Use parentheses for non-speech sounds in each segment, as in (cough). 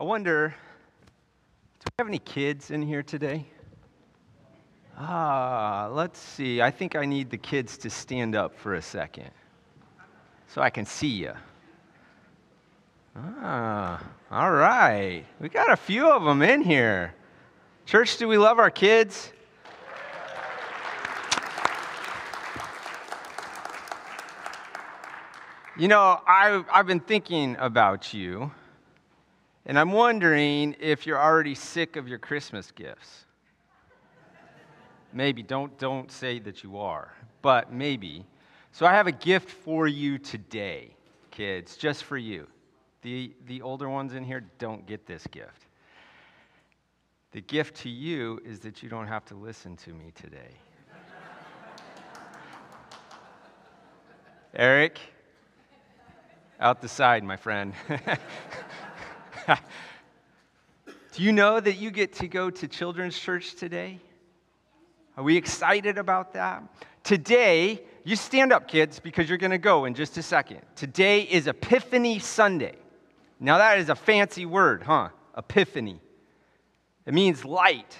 I wonder, do we have any kids in here today? Ah, let's see. I think I need the kids to stand up for a second so I can see you. Ah, all right. We got a few of them in here. Church, do we love our kids? You know, I, I've been thinking about you, and I'm wondering if you're already sick of your Christmas gifts. Maybe, don't, don't say that you are, but maybe. So I have a gift for you today, kids, just for you. The, the older ones in here don't get this gift. The gift to you is that you don't have to listen to me today. (laughs) Eric, out the side, my friend. (laughs) (laughs) Do you know that you get to go to children's church today? Are we excited about that? Today, you stand up, kids, because you're going to go in just a second. Today is Epiphany Sunday. Now, that is a fancy word, huh? Epiphany. It means light.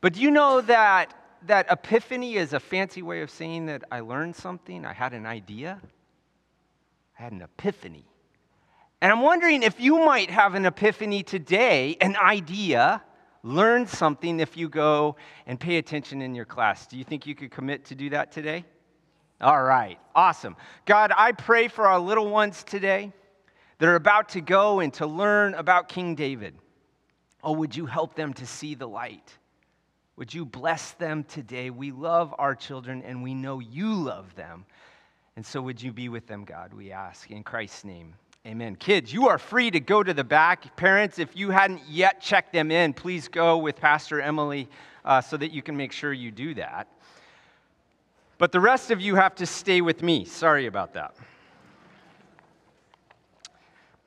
But do you know that, that epiphany is a fancy way of saying that I learned something? I had an idea? I had an epiphany. And I'm wondering if you might have an epiphany today, an idea, learn something if you go and pay attention in your class. Do you think you could commit to do that today? All right, awesome. God, I pray for our little ones today that are about to go and to learn about King David. Oh, would you help them to see the light? Would you bless them today? We love our children and we know you love them. And so, would you be with them, God? We ask in Christ's name. Amen. Kids, you are free to go to the back. Parents, if you hadn't yet checked them in, please go with Pastor Emily uh, so that you can make sure you do that. But the rest of you have to stay with me. Sorry about that.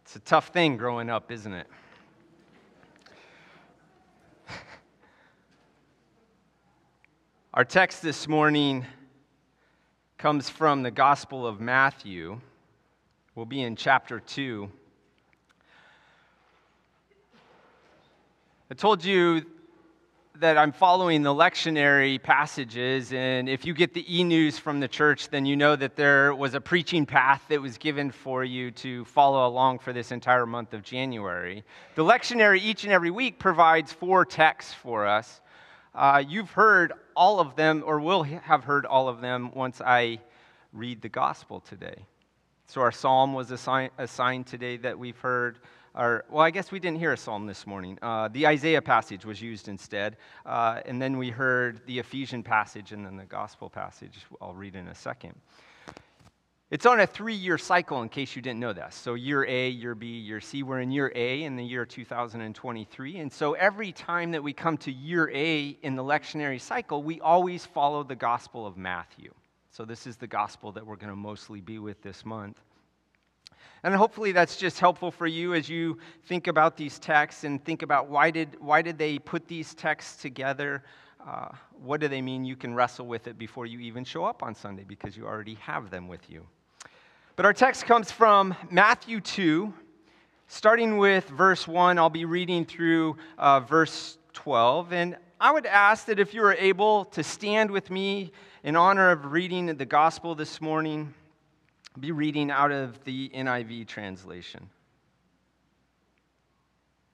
It's a tough thing growing up, isn't it? (laughs) Our text this morning comes from the Gospel of Matthew. We'll be in chapter 2. I told you that I'm following the lectionary passages, and if you get the e news from the church, then you know that there was a preaching path that was given for you to follow along for this entire month of January. The lectionary each and every week provides four texts for us. Uh, you've heard all of them, or will have heard all of them once I read the gospel today. So our psalm was assigned, assigned today that we've heard. Our, well, I guess we didn't hear a psalm this morning. Uh, the Isaiah passage was used instead. Uh, and then we heard the Ephesian passage and then the gospel passage. I'll read in a second. It's on a three year cycle, in case you didn't know that. So, year A, year B, year C. We're in year A in the year 2023. And so, every time that we come to year A in the lectionary cycle, we always follow the Gospel of Matthew. So, this is the gospel that we're going to mostly be with this month. And hopefully that's just helpful for you as you think about these texts and think about why did, why did they put these texts together? Uh, what do they mean? You can wrestle with it before you even show up on Sunday because you already have them with you. But our text comes from Matthew 2, starting with verse 1. I'll be reading through uh, verse 12. And I would ask that if you are able to stand with me in honor of reading the gospel this morning, be reading out of the NIV translation.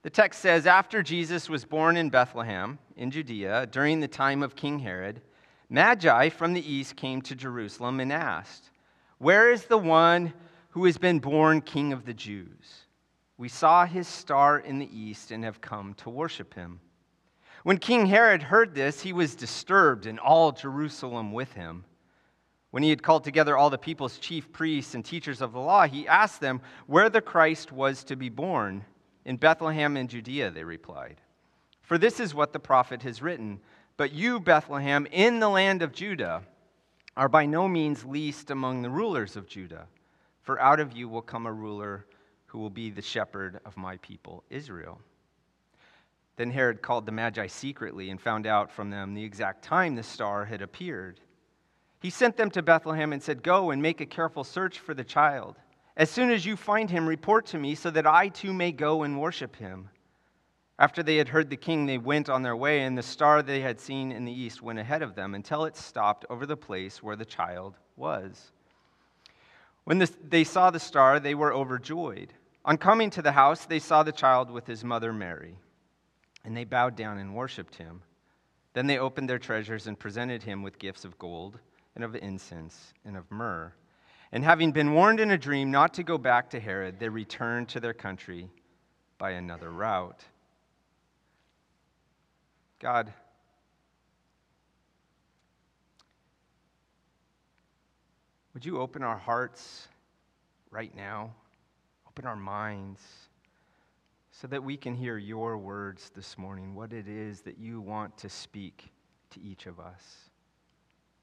The text says After Jesus was born in Bethlehem, in Judea, during the time of King Herod, Magi from the east came to Jerusalem and asked, Where is the one who has been born King of the Jews? We saw his star in the east and have come to worship him. When King Herod heard this, he was disturbed, and all Jerusalem with him. When he had called together all the people's chief priests and teachers of the law, he asked them where the Christ was to be born. In Bethlehem in Judea, they replied. For this is what the prophet has written But you, Bethlehem, in the land of Judah, are by no means least among the rulers of Judah, for out of you will come a ruler who will be the shepherd of my people, Israel. Then Herod called the Magi secretly and found out from them the exact time the star had appeared. He sent them to Bethlehem and said, Go and make a careful search for the child. As soon as you find him, report to me so that I too may go and worship him. After they had heard the king, they went on their way, and the star they had seen in the east went ahead of them until it stopped over the place where the child was. When the, they saw the star, they were overjoyed. On coming to the house, they saw the child with his mother Mary, and they bowed down and worshipped him. Then they opened their treasures and presented him with gifts of gold, and of incense, and of myrrh. And having been warned in a dream not to go back to Herod, they returned to their country by another route. God, would you open our hearts right now? Open our minds so that we can hear your words this morning, what it is that you want to speak to each of us.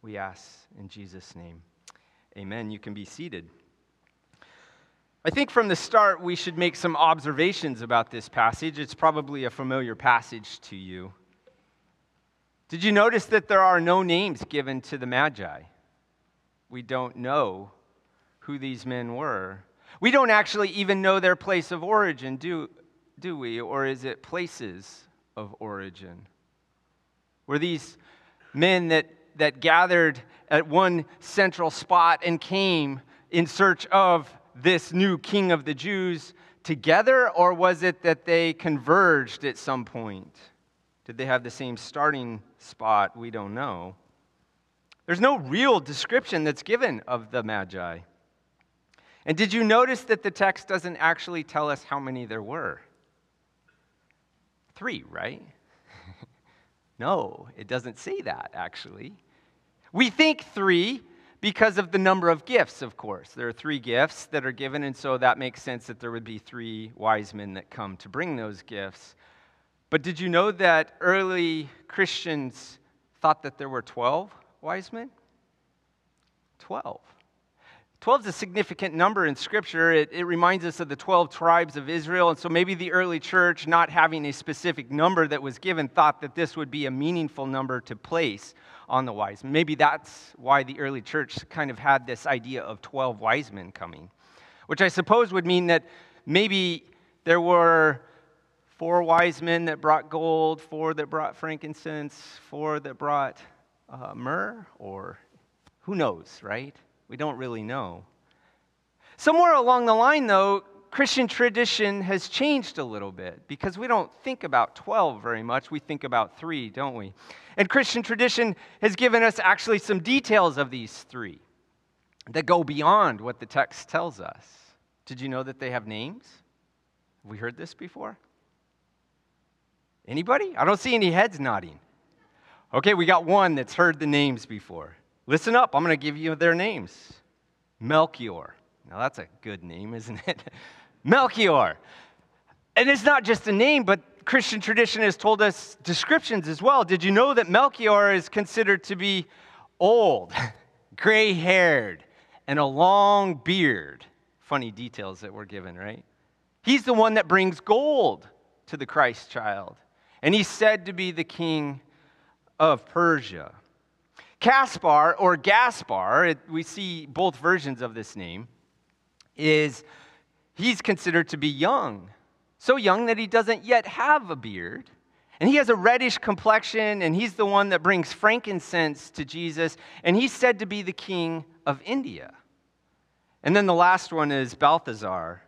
We ask in Jesus' name. Amen. You can be seated. I think from the start, we should make some observations about this passage. It's probably a familiar passage to you. Did you notice that there are no names given to the Magi? We don't know who these men were. We don't actually even know their place of origin, do, do we? Or is it places of origin? Were these men that, that gathered at one central spot and came in search of this new king of the Jews together, or was it that they converged at some point? Did they have the same starting spot? We don't know. There's no real description that's given of the Magi. And did you notice that the text doesn't actually tell us how many there were? Three, right? no, it doesn't say that, actually. We think three because of the number of gifts, of course. There are three gifts that are given, and so that makes sense that there would be three wise men that come to bring those gifts. But did you know that early Christians thought that there were 12 wise men? 12. 12 is a significant number in Scripture. It, it, reminds us of the 12 tribes of Israel. And so maybe the early church, not having a specific number that was given, thought that this would be a meaningful number to place on the wise. Maybe that's why the early church kind of had this idea of 12 wise men coming, which I suppose would mean that maybe there were four wise men that brought gold, four that brought frankincense, four that brought uh, myrrh, or who knows, right? We don't really know. Somewhere along the line, though, Christian tradition has changed a little bit because we don't think about 12 very much. We think about three, don't we? And Christian tradition has given us actually some details of these three that go beyond what the text tells us. Did you know that they have names? Have we heard this before? Anybody? I don't see any heads nodding. Okay, we got one that's heard the names before. Listen up, I'm going to give you their names Melchior. Now, that's a good name, (laughs) isn't it? Melchior. And it's not just a name, but Christian tradition has told us descriptions as well. Did you know that Melchior is considered to be old, (laughs) gray haired, and a long beard? Funny details that were given, right? He's the one that brings gold to the Christ child and he's said to be the king of Persia. Caspar, or Gaspar, it, we see both versions of this name, is he's considered to be young. So young that he doesn't yet have a beard. And he has a reddish complexion, and he's the one that brings frankincense to Jesus, and he's said to be the king of India. And then the last one is Balthazar.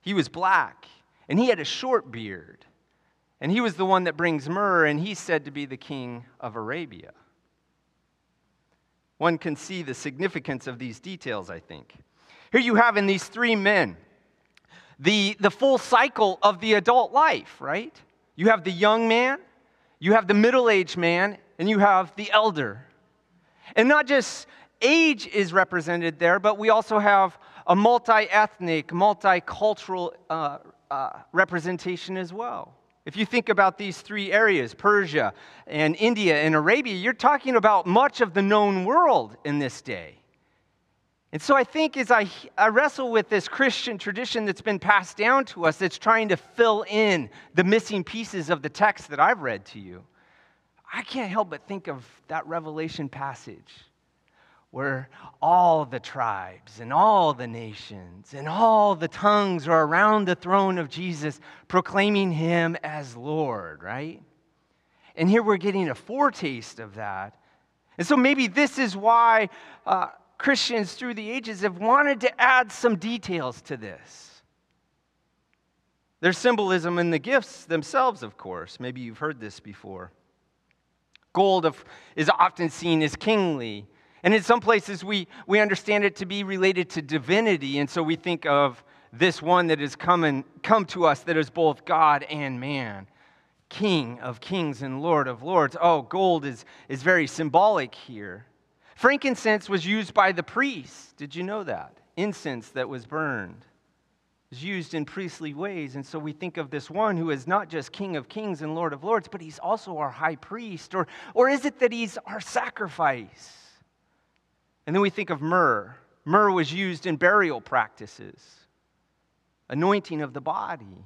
He was black, and he had a short beard. And he was the one that brings myrrh, and he's said to be the king of Arabia. One can see the significance of these details, I think. Here you have in these three men the, the full cycle of the adult life, right? You have the young man, you have the middle aged man, and you have the elder. And not just age is represented there, but we also have a multi ethnic, multicultural uh, uh, representation as well. If you think about these three areas, Persia and India and Arabia, you're talking about much of the known world in this day. And so I think as I, I wrestle with this Christian tradition that's been passed down to us, that's trying to fill in the missing pieces of the text that I've read to you, I can't help but think of that Revelation passage where all the tribes and all the nations and all the tongues are around the throne of Jesus proclaiming him as Lord, right? And here we're getting a foretaste of that. And so maybe this is why uh, Christians through the ages have wanted to add some details to this. There's symbolism in the gifts themselves, of course. Maybe you've heard this before. Gold of, is often seen as kingly. And in some places, we, we understand it to be related to divinity. And so we think of this one that has come, and, come to us that is both God and man, King of kings and Lord of lords. Oh, gold is, is very symbolic here. Frankincense was used by the priests. Did you know that? Incense that was burned is used in priestly ways. And so we think of this one who is not just King of kings and Lord of lords, but he's also our high priest. Or, or is it that he's our sacrifice? And then we think of myrrh. Myrrh was used in burial practices, anointing of the body.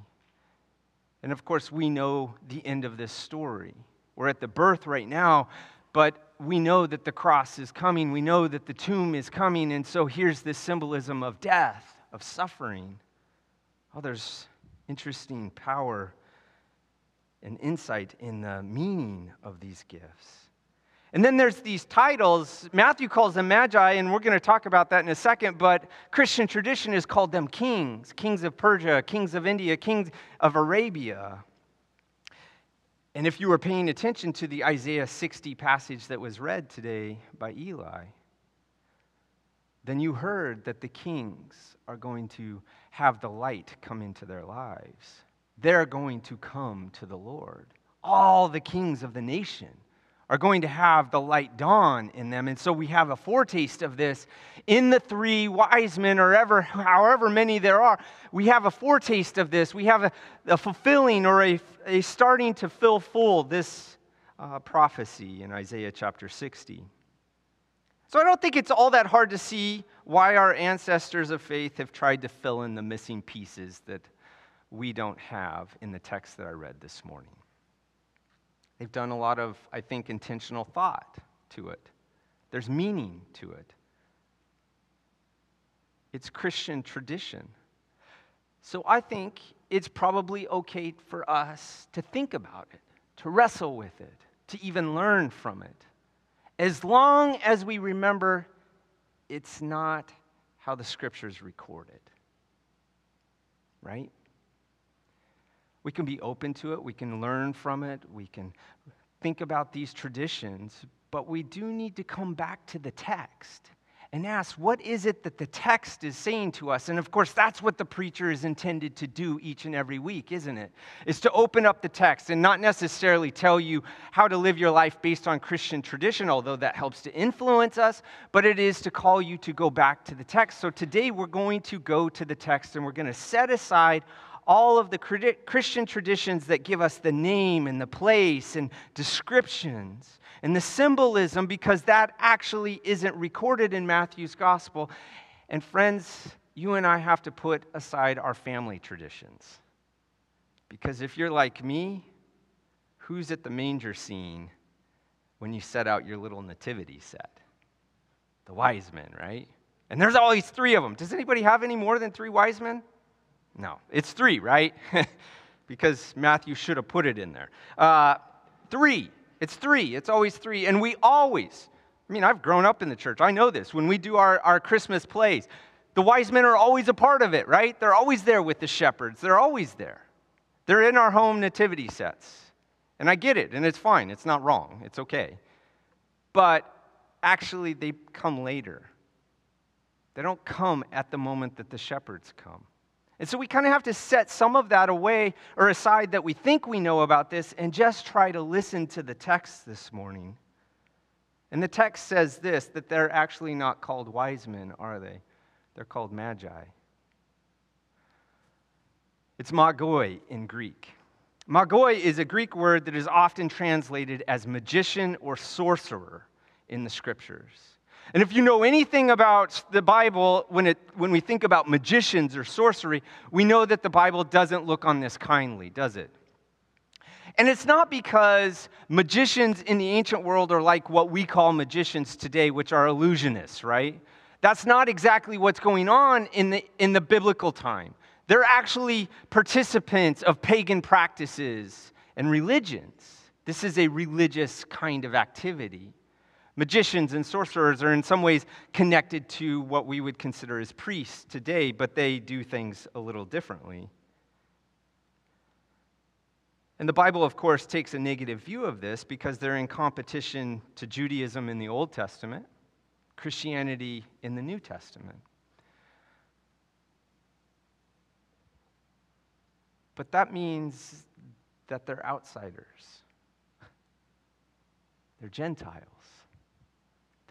And of course, we know the end of this story. We're at the birth right now, but we know that the cross is coming. We know that the tomb is coming. And so here's this symbolism of death, of suffering. Oh, there's interesting power and insight in the meaning of these gifts. And then there's these titles. Matthew calls them magi, and we're going to talk about that in a second, but Christian tradition has called them kings kings of Persia, kings of India, kings of Arabia. And if you were paying attention to the Isaiah 60 passage that was read today by Eli, then you heard that the kings are going to have the light come into their lives. They're going to come to the Lord. All the kings of the nation are going to have the light dawn in them. And so we have a foretaste of this in the three wise men, or ever, however many there are. We have a foretaste of this. We have a, a fulfilling or a, a, starting to fill full this uh, prophecy in Isaiah chapter 60. So I don't think it's all that hard to see why our ancestors of faith have tried to fill in the missing pieces that we don't have in the text that I read this morning. They've done a lot of, I think, intentional thought to it. There's meaning to it. It's Christian tradition. So I think it's probably okay for us to think about it, to wrestle with it, to even learn from it. As long as we remember it's not how the scriptures record it. Right? We can be open to it, we can learn from it, we can think about these traditions, but we do need to come back to the text and ask, what is it that the text is saying to us? And of course, that's what the preacher is intended to do each and every week, isn't it? Is to open up the text and not necessarily tell you how to live your life based on Christian tradition, although that helps to influence us, but it is to call you to go back to the text. So today we're going to go to the text and we're going to set aside all of the Christian traditions that give us the name and the place and descriptions and the symbolism because that actually isn't recorded in Matthew's gospel. And friends, you and I have to put aside our family traditions. Because if you're like me, who's at the manger scene when you set out your little nativity set? The wise men, right? And there's always three of them. Does anybody have any more than three wise men? No, it's three, right? (laughs) because Matthew should have put it in there. Uh, three. It's three. It's always three. And we always, I mean, I've grown up in the church. I know this. When we do our, our Christmas plays, the wise men are always a part of it, right? They're always there with the shepherds. They're always there. They're in our home nativity sets. And I get it, and it's fine. It's not wrong. It's okay. But actually, they come later. They don't come at the moment that the shepherds come. And so we kind of have to set some of that away or aside that we think we know about this and just try to listen to the text this morning. And the text says this that they're actually not called wise men, are they? They're called magi. It's magoi in Greek. Magoi is a Greek word that is often translated as magician or sorcerer in the scriptures. And if you know anything about the Bible, when, it, when we think about magicians or sorcery, we know that the Bible doesn't look on this kindly, does it? And it's not because magicians in the ancient world are like what we call magicians today, which are illusionists, right? That's not exactly what's going on in the, in the biblical time. They're actually participants of pagan practices and religions. This is a religious kind of activity. Magicians and sorcerers are in some ways connected to what we would consider as priests today, but they do things a little differently. And the Bible, of course, takes a negative view of this because they're in competition to Judaism in the Old Testament, Christianity in the New Testament. But that means that they're outsiders, they're Gentiles.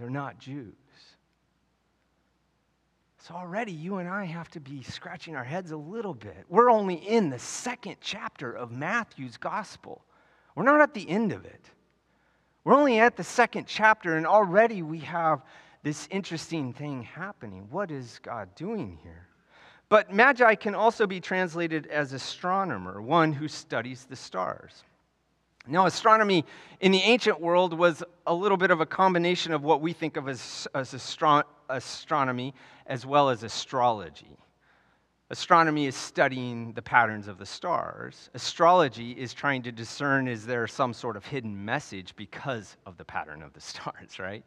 They're not Jews. So already you and I have to be scratching our heads a little bit. We're only in the second chapter of Matthew's gospel. We're not at the end of it. We're only at the second chapter, and already we have this interesting thing happening. What is God doing here? But magi can also be translated as astronomer, one who studies the stars. Now, astronomy in the ancient world was a little bit of a combination of what we think of as, as astro- astronomy as well as astrology. Astronomy is studying the patterns of the stars. Astrology is trying to discern is there some sort of hidden message because of the pattern of the (laughs) stars, right?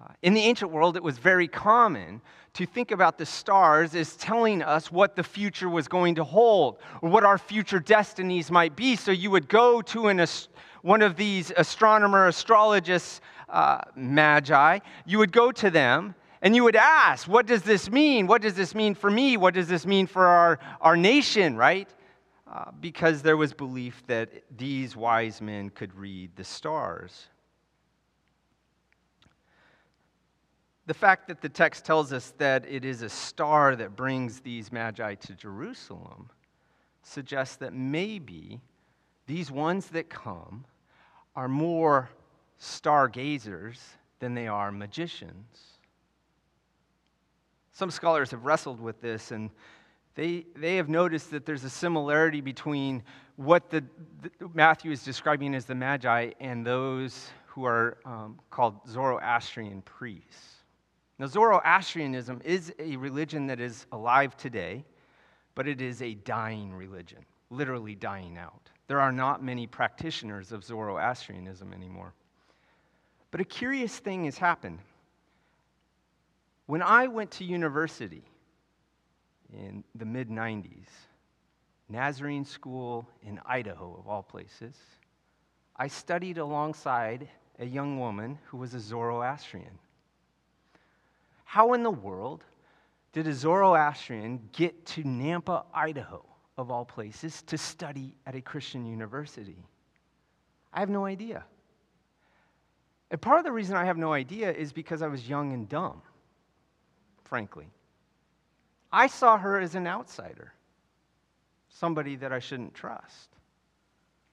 Uh, in the ancient world, it was very common to think about the stars as telling us what the future was going to hold or what our future destinies might be. So you would go to an, one of these astronomer, astrologists, uh, magi, you would go to them and you would ask, What does this mean? What does this mean for me? What does this mean for our, our nation, right? Uh, because there was belief that these wise men could read the stars. The fact that the text tells us that it is a star that brings these magi to Jerusalem suggests that maybe these ones that come are more stargazers than they are magicians. Some scholars have wrestled with this and they, they have noticed that there's a similarity between what the, the Matthew is describing as the Magi and those who are um, called Zoroastrian priests. Now, Zoroastrianism is a religion that is alive today, but it is a dying religion, literally dying out. There are not many practitioners of Zoroastrianism anymore. But a curious thing has happened. When I went to university in the mid 90s, Nazarene School in Idaho, of all places, I studied alongside a young woman who was a Zoroastrian. How in the world did a Zoroastrian get to Nampa, Idaho, of all places, to study at a Christian university? I have no idea. And part of the reason I have no idea is because I was young and dumb, frankly. I saw her as an outsider, somebody that I shouldn't trust,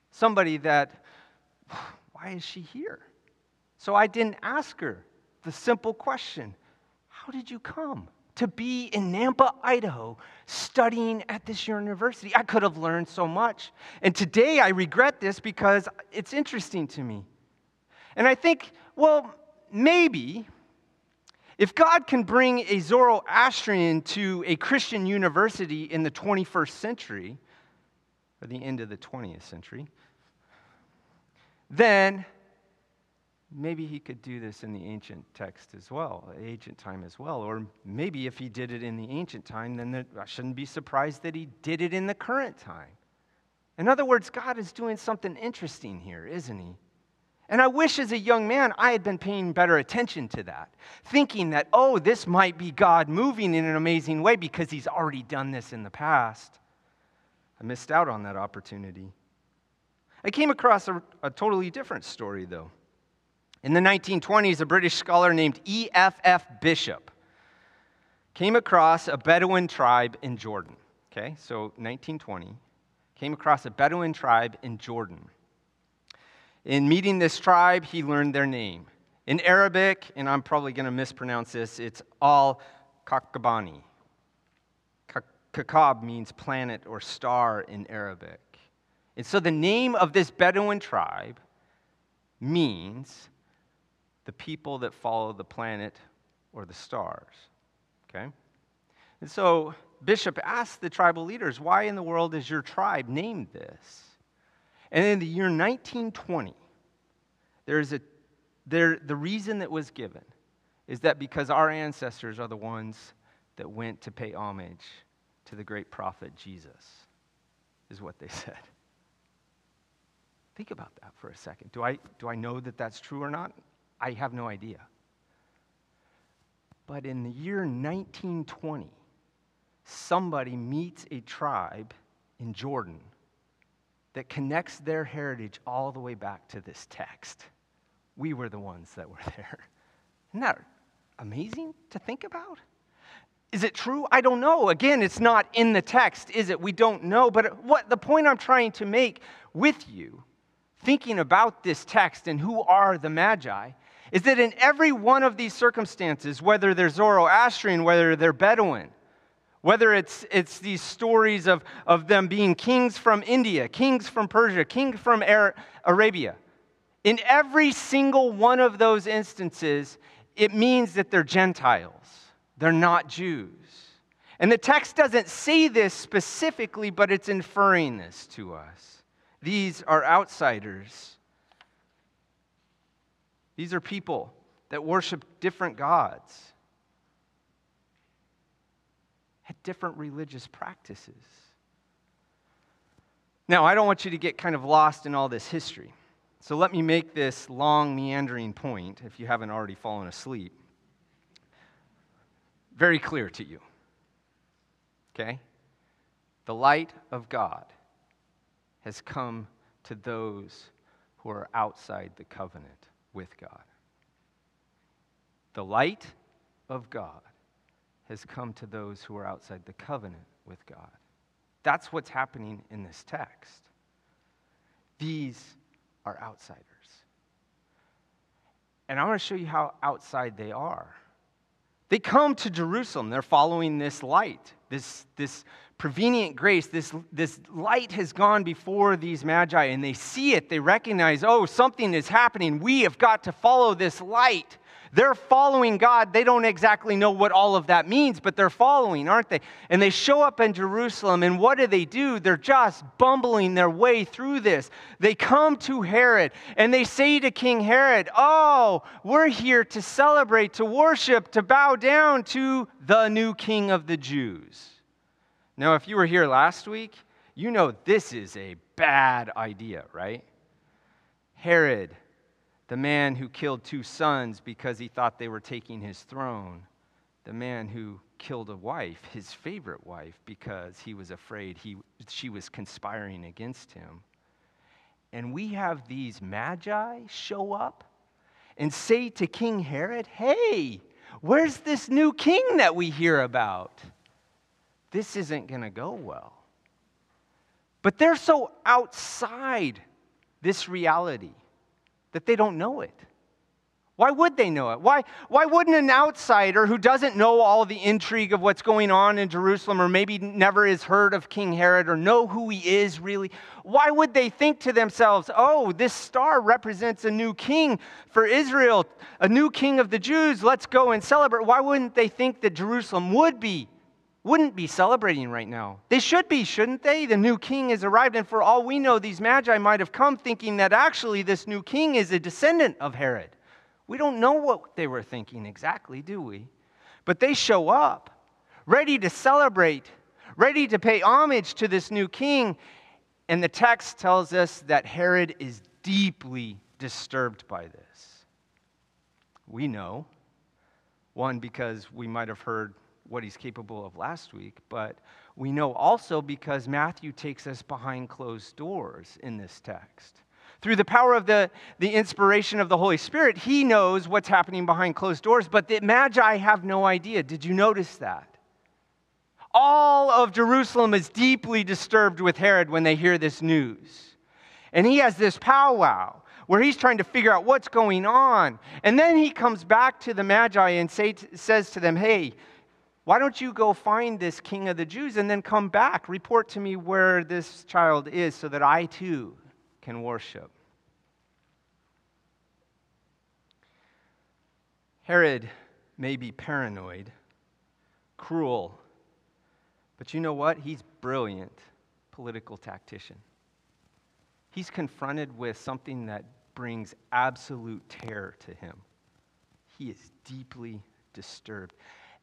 somebody that, (sighs) why is she here? So I didn't ask her the simple question how did you come to be in Nampa, Idaho, studying at this university? I could have learned so much. And today I regret this because it's interesting to me. And I think, well, maybe if God can bring a Zoroastrian to a Christian university in the 21st century, or the end of the 20th century, then maybe he could do this in the ancient text as well, ancient time as well. Or maybe if he did it in the ancient time, then I shouldn't be surprised that he did it in the current time. In other words, God is doing something interesting here, isn't he? And I wish as a young man I had been paying better attention to that, thinking that, oh, this might be God moving in an amazing way because he's already done this in the past. I missed out on that opportunity. I came across a, a totally different story, though. In the 1920s, a British scholar named E.F.F. Bishop came across a Bedouin tribe in Jordan. Okay, so 1920, came across a Bedouin tribe in Jordan. In meeting this tribe, he learned their name. In Arabic, and I'm probably going to mispronounce this, it's Al Kakabani. Kakab means planet or star in Arabic. And so the name of this Bedouin tribe means the people that follow the planet or the stars. Okay? And so Bishop asked the tribal leaders, Why in the world is your tribe named this? And in the year 1920, there's a, there, the reason that was given is that because our ancestors are the ones that went to pay homage to the great prophet Jesus, is what they (laughs) said. Think about that for a second. Do I, do I know that that's true or not? I have no idea. But in the year 1920, somebody meets a tribe in Jordan that connects their heritage all the way back to this text. We were the ones that were (laughs) there. Isn't that amazing to think about? Is it true? I don't know. Again, it's not in the text, is it? We don't know. But what the point I'm trying to make with you, thinking about this text and who are the Magi, is that in every one of these circumstances, whether they're Zoroastrian, whether they're Bedouin, whether it's, it's these stories of, of them being kings from India, kings from Persia, kings from Arabia, in every single one of those instances, it means that they're Gentiles. They're not Jews. And the text doesn't say this specifically, but it's inferring this to us. These are outsiders. These are people that worship different gods had different religious practices. Now, I don't want you to get kind of lost in all this history. So let me make this long, meandering point, if you haven't already fallen asleep, very clear to you. Okay? The light of God has come to those who are outside the covenant with God. The light of God has come to those who are outside the covenant with God. That's what's happening in this text. These are outsiders. And I want to show you how outside they are. They come to Jerusalem. They're following this light, this, this prevenient grace. This, this light has gone before these magi, and they see it. They recognize, oh, something is happening. We have got to follow this light. They're following God. They don't exactly know what all of that means, but they're following, aren't they? And they show up in Jerusalem, and what do they do? They're just bumbling their way through this. They come to Herod, and they say to King Herod, Oh, we're here to celebrate, to worship, to bow down to the new king of the Jews. Now, if you were here last week, you know this is a bad idea, right? Herod the man who killed two sons because he thought they were taking his throne, the man who killed a wife, his favorite wife, because he was afraid he, she was conspiring against him. And we have these magi show up and say to King Herod, Hey, where's this new king that we hear about? This isn't going to go well. But they're so outside this reality that they don't know it. Why would they know it? Why, why wouldn't an outsider who doesn't know all the intrigue of what's going on in Jerusalem or maybe never has heard of King Herod or know who he is really, why would they think to themselves, oh, this star represents a new king for Israel, a new king of the Jews, let's go and celebrate? Why wouldn't they think that Jerusalem would be wouldn't be celebrating right now. They should be, shouldn't they? The new king has arrived, and for all we know, these magi might have come thinking that actually this new king is a descendant of Herod. We don't know what they were thinking exactly, do we? But they show up, ready to celebrate, ready to pay homage to this new king. And the text tells us that Herod is deeply disturbed by this. We know, one, because we might have heard what he's capable of last week, but we know also because Matthew takes us behind closed doors in this text. Through the power of the, the inspiration of the Holy Spirit, he knows what's happening behind closed doors, but the Magi have no idea. Did you notice that? All of Jerusalem is deeply disturbed with Herod when they hear this news. And he has this powwow where he's trying to figure out what's going on. And then he comes back to the Magi and say, says to them, Hey, Why don't you go find this king of the Jews and then come back? Report to me where this child is so that I too can worship. Herod may be paranoid, cruel, but you know what? He's brilliant political tactician. He's confronted with something that brings absolute terror to him. He is deeply disturbed.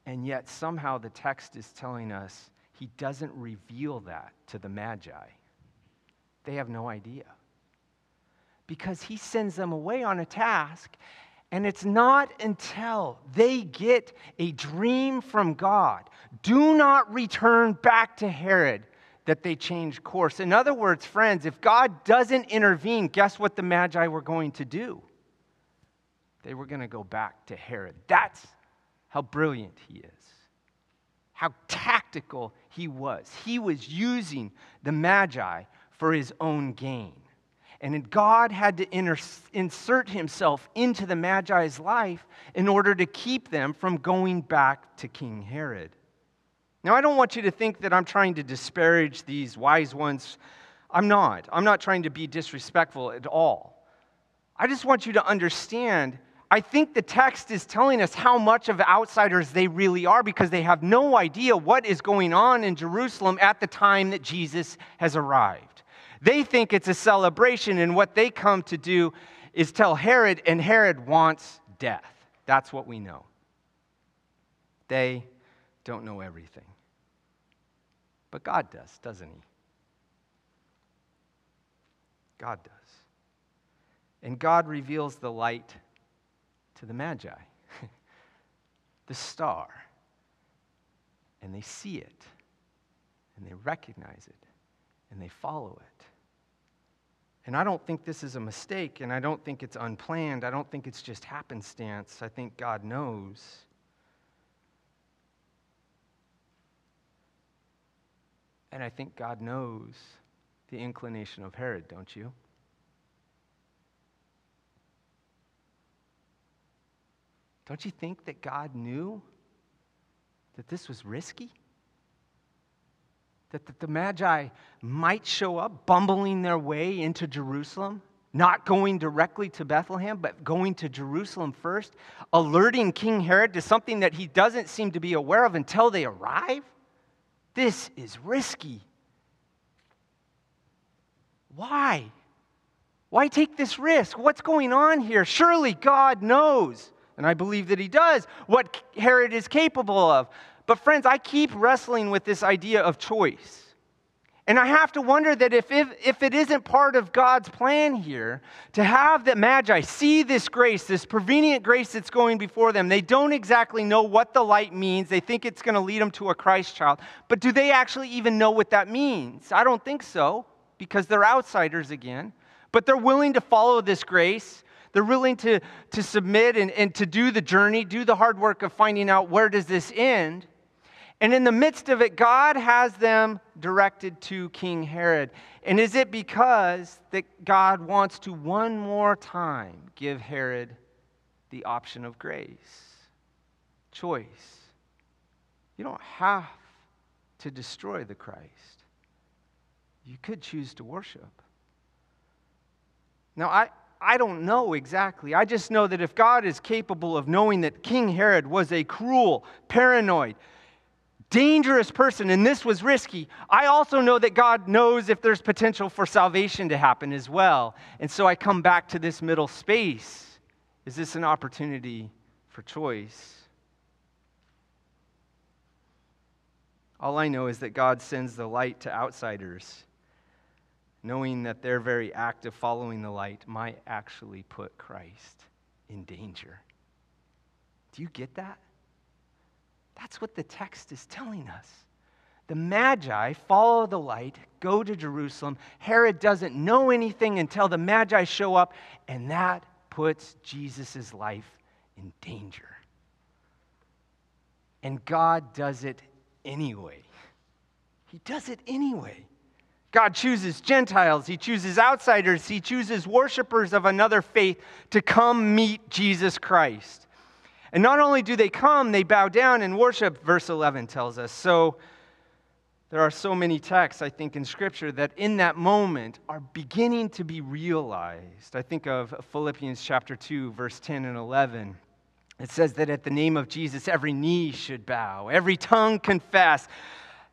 And yet, somehow, the text is telling us he doesn't reveal that to the Magi. They have no idea. Because he sends them away on a task, and it's not until they get a dream from God do not return back to Herod that they change course. In other words, friends, if God doesn't intervene, guess what the Magi were going to do? They were going to go back to Herod. That's how brilliant he is, how tactical he was. He was using the Magi for his own gain. And God had to insert himself into the Magi's life in order to keep them from going back to King Herod. Now, I don't want you to think that I'm trying to disparage these wise ones. I'm not. I'm not trying to be disrespectful at all. I just want you to understand. I think the text is telling us how much of outsiders they really are because they have no idea what is going on in Jerusalem at the time that Jesus has arrived. They think it's a celebration, and what they come to do is tell Herod, and Herod wants death. That's what we know. They don't know everything. But God does, doesn't He? God does. And God reveals the light to the Magi, (laughs) the star. And they see it, and they recognize it, and they follow it. And I don't think this is a mistake, and I don't think it's unplanned. I don't think it's just happenstance. I think God knows. And I think God knows the inclination of Herod, don't you? Don't you think that God knew that this was risky? That, the Magi might show up bumbling their way into Jerusalem, not going directly to Bethlehem, but going to Jerusalem first, alerting King Herod to something that he doesn't seem to be aware of until they arrive? This is risky. Why? Why take this risk? What's going on here? Surely God knows, and I believe that He does, what Herod is capable of. But, friends, I keep wrestling with this idea of choice. And I have to wonder that if, if, if it isn't part of God's plan here to have the Magi see this grace, this prevenient grace that's going before them, they don't exactly know what the light means. They think it's going to lead them to a Christ child. But do they actually even know what that means? I don't think so, because they're outsiders again. But they're willing to follow this grace. They're willing to, to submit and, and to do the journey, do the hard work of finding out where does this end. And in the midst of it, God has them directed to King Herod. And is it because that God wants to one more time give Herod the option of grace, choice? You don't have to destroy the Christ, you could choose to worship. Now, I, I don't know exactly. I just know that if God is capable of knowing that King Herod was a cruel, paranoid, dangerous person, and this was risky, I also know that God knows if there's potential for salvation to happen as well. And so I come back to this middle space. Is this an opportunity for choice? All I know is that God sends the light to outsiders, knowing that their very act of following the light might actually put Christ in danger. Do you get that? That's what the text is telling us. The Magi follow the light, go to Jerusalem. Herod doesn't know anything until the Magi show up, and that puts Jesus' life in danger. And God does it anyway. He does it anyway. God chooses Gentiles, He chooses outsiders, He chooses worshipers of another faith to come meet Jesus Christ. And not only do they come, they bow down and worship, verse 11 tells us. So there are so many texts, I think, in Scripture that in that moment are beginning to be realized. I think of Philippians chapter 2, verse 10 and 11. It says that at the name of Jesus, every knee should bow, every tongue confess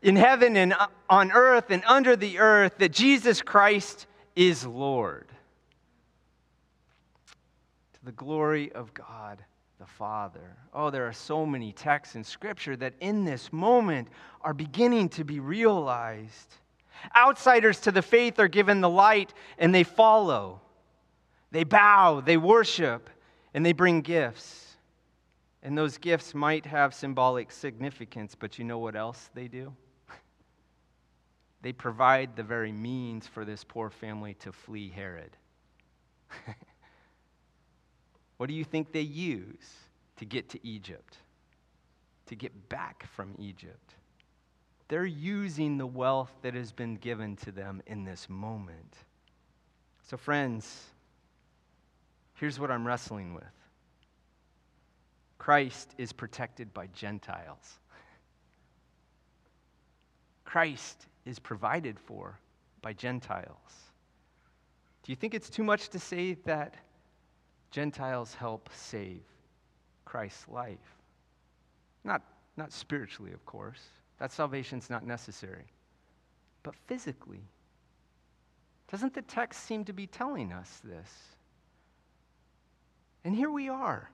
in heaven and uh, on earth and under the earth that Jesus Christ is Lord. To the glory of God the Father. Oh, there are so many texts in Scripture that in this moment are beginning to be realized. Outsiders to the faith are given the light and they follow. They bow, they worship, and they bring gifts. And those gifts might have symbolic significance, but you know what else they do? They provide the very means for this poor family to flee Herod. (laughs) What do you think they use to get to Egypt? To get back from Egypt? They're using the wealth that has been given to them in this moment. So, friends, here's what I'm wrestling with Christ is protected by Gentiles. (laughs) Christ is provided for by Gentiles. Do you think it's too much to say that Gentiles help save Christ's life. Not, not spiritually, of course. That salvation's not necessary. But physically. Doesn't the text seem to be telling us this? And here we are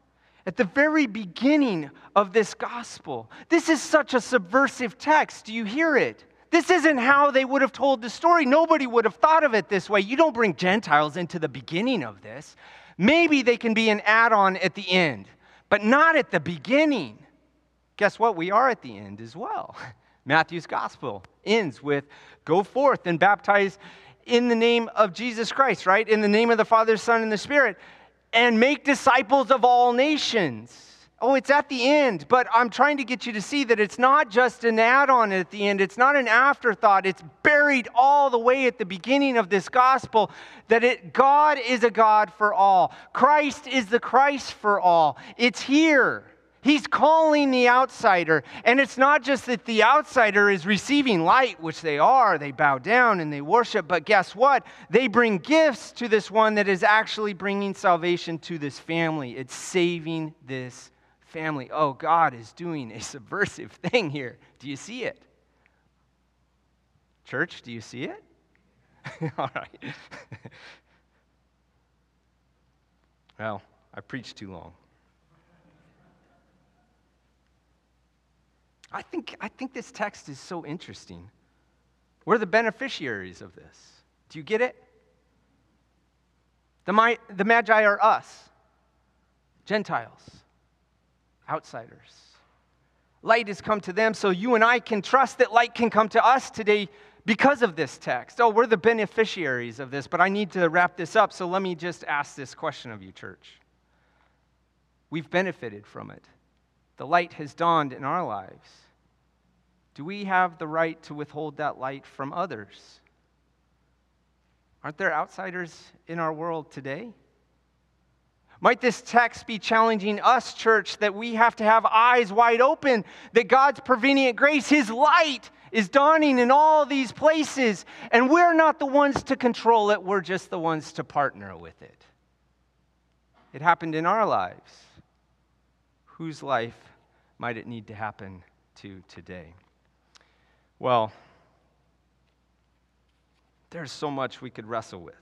at the very beginning of this gospel. This is such a subversive text. Do you hear it? This isn't how they would have told the story. Nobody would have thought of it this way. You don't bring Gentiles into the beginning of this. Maybe they can be an add on at the end, but not at the beginning. Guess what? We are at the end as well. (laughs) Matthew's gospel ends with go forth and baptize in the name of Jesus Christ, right? In the name of the Father, Son, and the Spirit, and make disciples of all nations. Oh, it's at the end, but I'm trying to get you to see that it's not just an add on at the end. It's not an afterthought. It's buried all the way at the beginning of this gospel that it, God is a God for all. Christ is the Christ for all. It's here. He's calling the outsider. And it's not just that the outsider is receiving light, which they are, they bow down and they worship, but guess what? They bring gifts to this one that is actually bringing salvation to this family. It's saving this family, oh, God is doing a (laughs) subversive thing here. Do you see it? Church, do you see it? (laughs) All right. (laughs) well, I preached too long. I think, I think this text is so interesting. We're the beneficiaries of this. Do you get it? The, the Magi are us, Gentiles outsiders. Light has come to them, so you and I can trust that light can come to us today because of this text. Oh, we're the beneficiaries of this, but I need to wrap this up, so let me just ask this question of you, church. We've benefited from it, the light has dawned in our lives. Do we have the right to withhold that light from others? Aren't there outsiders in our world today? Might this text be challenging us, church, that we have to have eyes wide open, that God's prevenient grace, His light, is dawning in all these places, and we're not the ones to control it, we're just the ones to partner with it. It happened in our lives. Whose life might it need to happen to today? Well, there's so much we could wrestle with.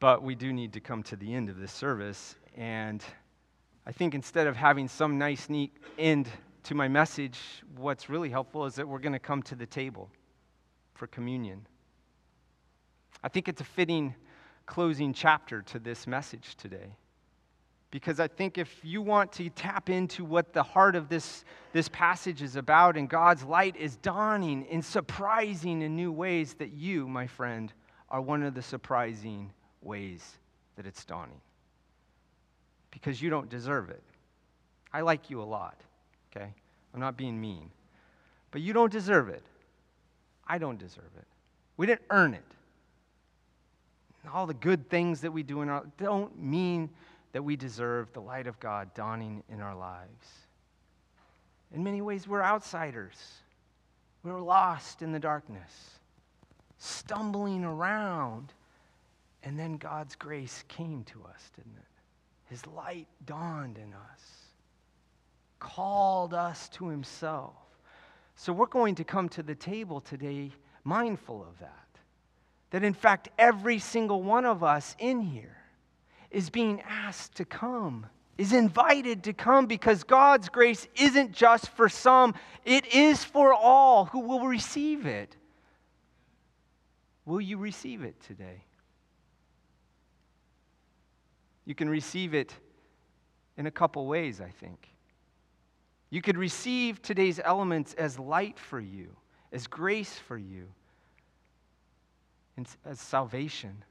But we do need to come to the end of this service. And I think instead of having some nice, neat end to my message, what's really helpful is that we're going to come to the table for communion. I think it's a fitting closing chapter to this message today. Because I think if you want to tap into what the heart of this, this passage is about, and God's light is dawning in surprising and new ways, that you, my friend, are one of the surprising ways that it's dawning because you don't deserve it. I like you a lot, okay? I'm not being mean. But you don't deserve it. I don't deserve it. We didn't earn it. All the good things that we do in our don't mean that we deserve the light of God dawning in our lives. In many ways, we're outsiders. We're lost in the darkness, stumbling around. And then God's grace came to us, didn't it? His light dawned in us, called us to Himself. So we're going to come to the table today mindful of that. That in fact, every single one of us in here is being asked to come, is invited to come because God's grace isn't just for some, it is for all who will receive it. Will you receive it today? You can receive it in a couple ways, I think. You could receive today's elements as light for you, as grace for you, and as salvation.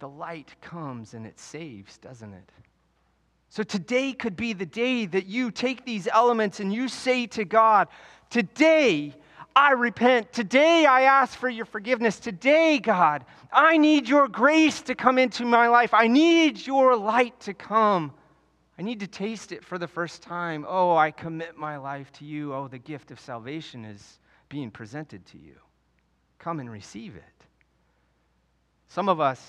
The light comes and it saves, doesn't it? So today could be the day that you take these elements and you say to God, Today I repent. Today I ask for your forgiveness. Today, God, I need your grace to come into my life. I need your light to come. I need to taste it for the first time. Oh, I commit my life to you. Oh, the gift of salvation is being presented to you. Come and receive it. Some of us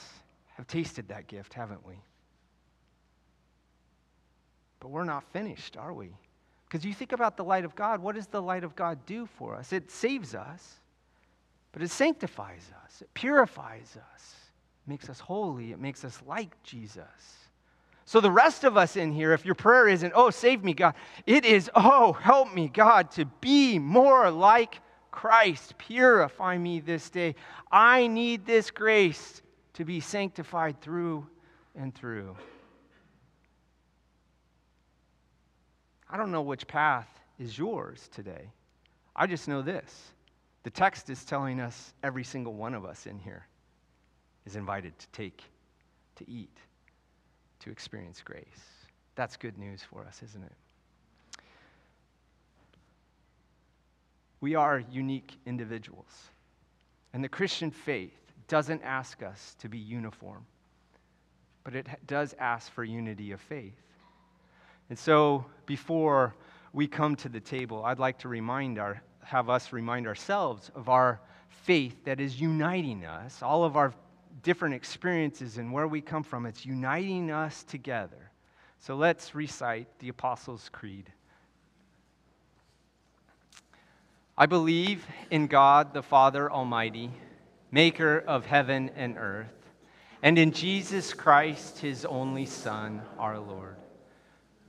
have tasted that gift, haven't we? But we're not finished, are we? Because you think about the light of God, what does the light of God do for us? It saves us, but it sanctifies us, it purifies us, it makes us holy, it makes us like Jesus. So, the rest of us in here, if your prayer isn't, oh, save me, God, it is, oh, help me, God, to be more like Christ. Purify me this day. I need this grace to be sanctified through and through. I don't know which path is yours today. I just know this. The text is telling us every single one of us in here is invited to take, to eat, to experience grace. That's good news for us, isn't it? We are unique individuals. And the Christian faith doesn't ask us to be uniform, but it does ask for unity of faith. And so, before we come to the table, I'd like to remind our, have us remind ourselves of our faith that is uniting us, all of our different experiences and where we come from. It's uniting us together. So let's recite the Apostles' Creed. I believe in God the Father Almighty, maker of heaven and earth, and in Jesus Christ, his only Son, our Lord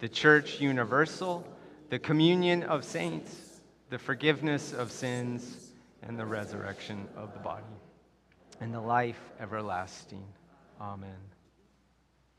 the church universal, the communion of saints, the forgiveness of sins, and the resurrection of the body, and the life everlasting. Amen.